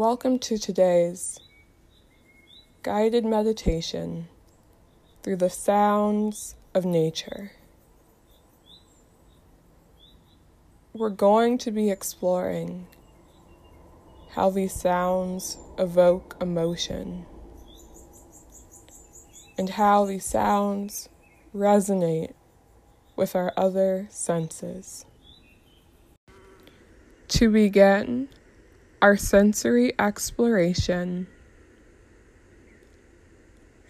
welcome to today's guided meditation through the sounds of nature. We're going to be exploring how these sounds evoke emotion and how these sounds resonate with our other senses. To begin, our sensory exploration,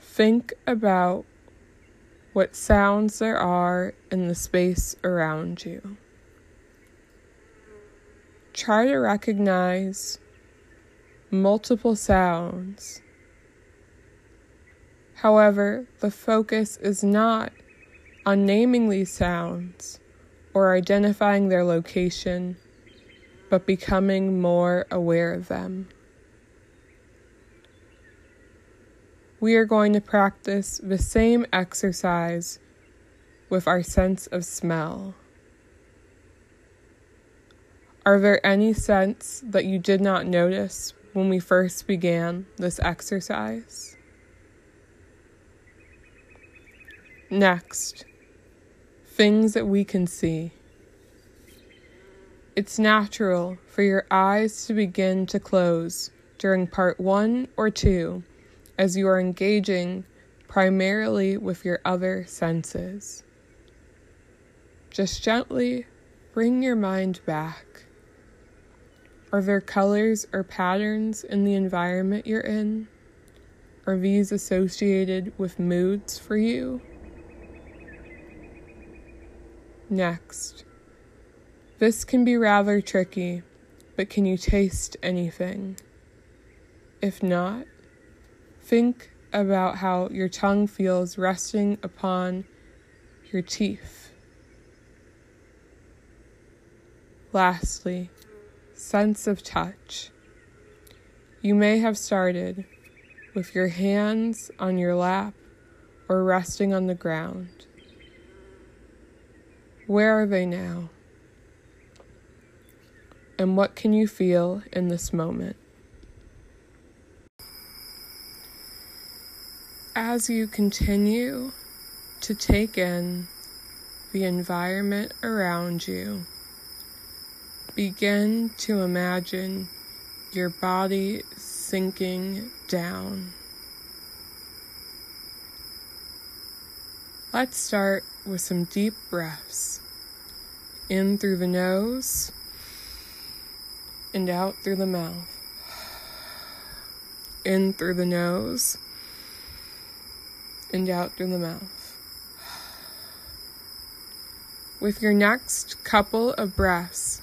think about what sounds there are in the space around you. Try to recognize multiple sounds. However, the focus is not on naming these sounds or identifying their location but becoming more aware of them. We are going to practice the same exercise with our sense of smell. Are there any scents that you did not notice when we first began this exercise? Next, things that we can see. It's natural for your eyes to begin to close during part one or two as you are engaging primarily with your other senses. Just gently bring your mind back. Are there colors or patterns in the environment you're in? Are these associated with moods for you? Next, this can be rather tricky, but can you taste anything? If not, think about how your tongue feels resting upon your teeth. Lastly, sense of touch. You may have started with your hands on your lap or resting on the ground. Where are they now? And what can you feel in this moment? As you continue to take in the environment around you, begin to imagine your body sinking down. Let's start with some deep breaths in through the nose and out through the mouth. In through the nose and out through the mouth. With your next couple of breaths,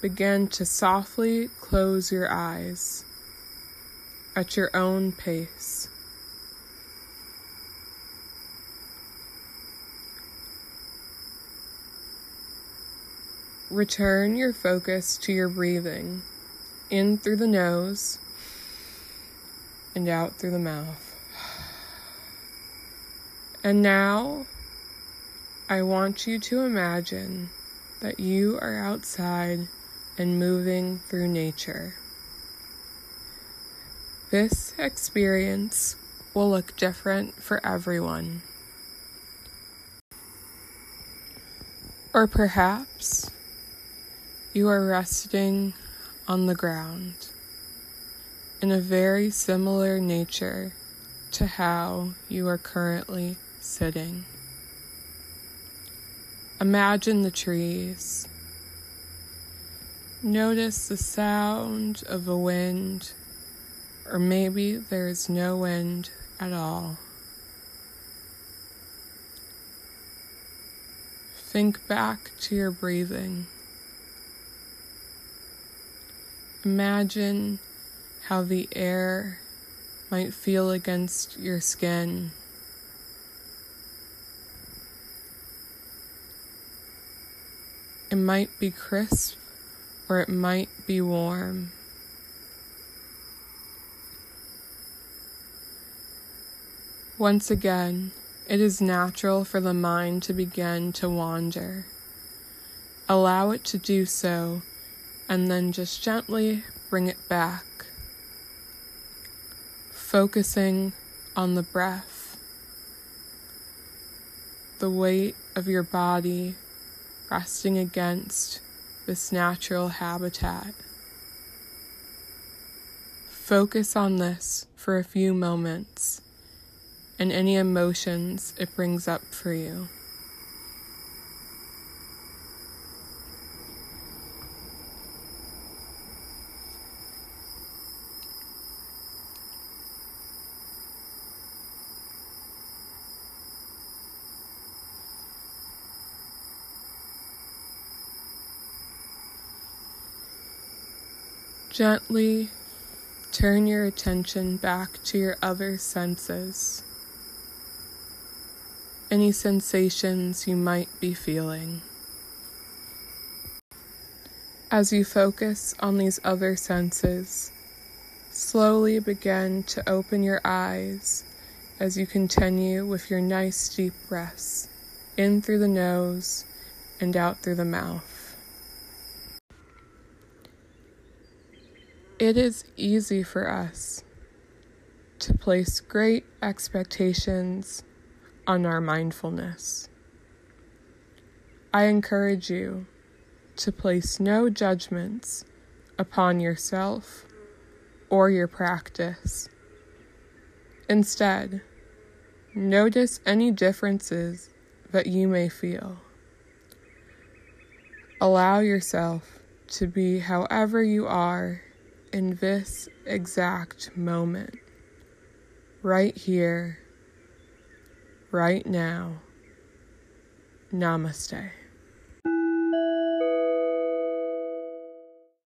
begin to softly close your eyes at your own pace. Return your focus to your breathing in through the nose and out through the mouth. And now I want you to imagine that you are outside and moving through nature. This experience will look different for everyone. Or perhaps you are resting on the ground in a very similar nature to how you are currently sitting. Imagine the trees. Notice the sound of the wind, or maybe there is no wind at all. Think back to your breathing. Imagine how the air might feel against your skin. It might be crisp or it might be warm. Once again, it is natural for the mind to begin to wander. Allow it to do so and then just gently bring it back focusing on the breath, the weight of your body resting against this natural habitat. Focus on this for a few moments and any emotions it brings up for you. Gently turn your attention back to your other senses. Any sensations you might be feeling. As you focus on these other senses, slowly begin to open your eyes as you continue with your nice deep breaths in through the nose and out through the mouth. It is easy for us to place great expectations on our mindfulness. I encourage you to place no judgments upon yourself or your practice. Instead, notice any differences that you may feel. Allow yourself to be however you are in this exact moment, right here, right now. Namaste.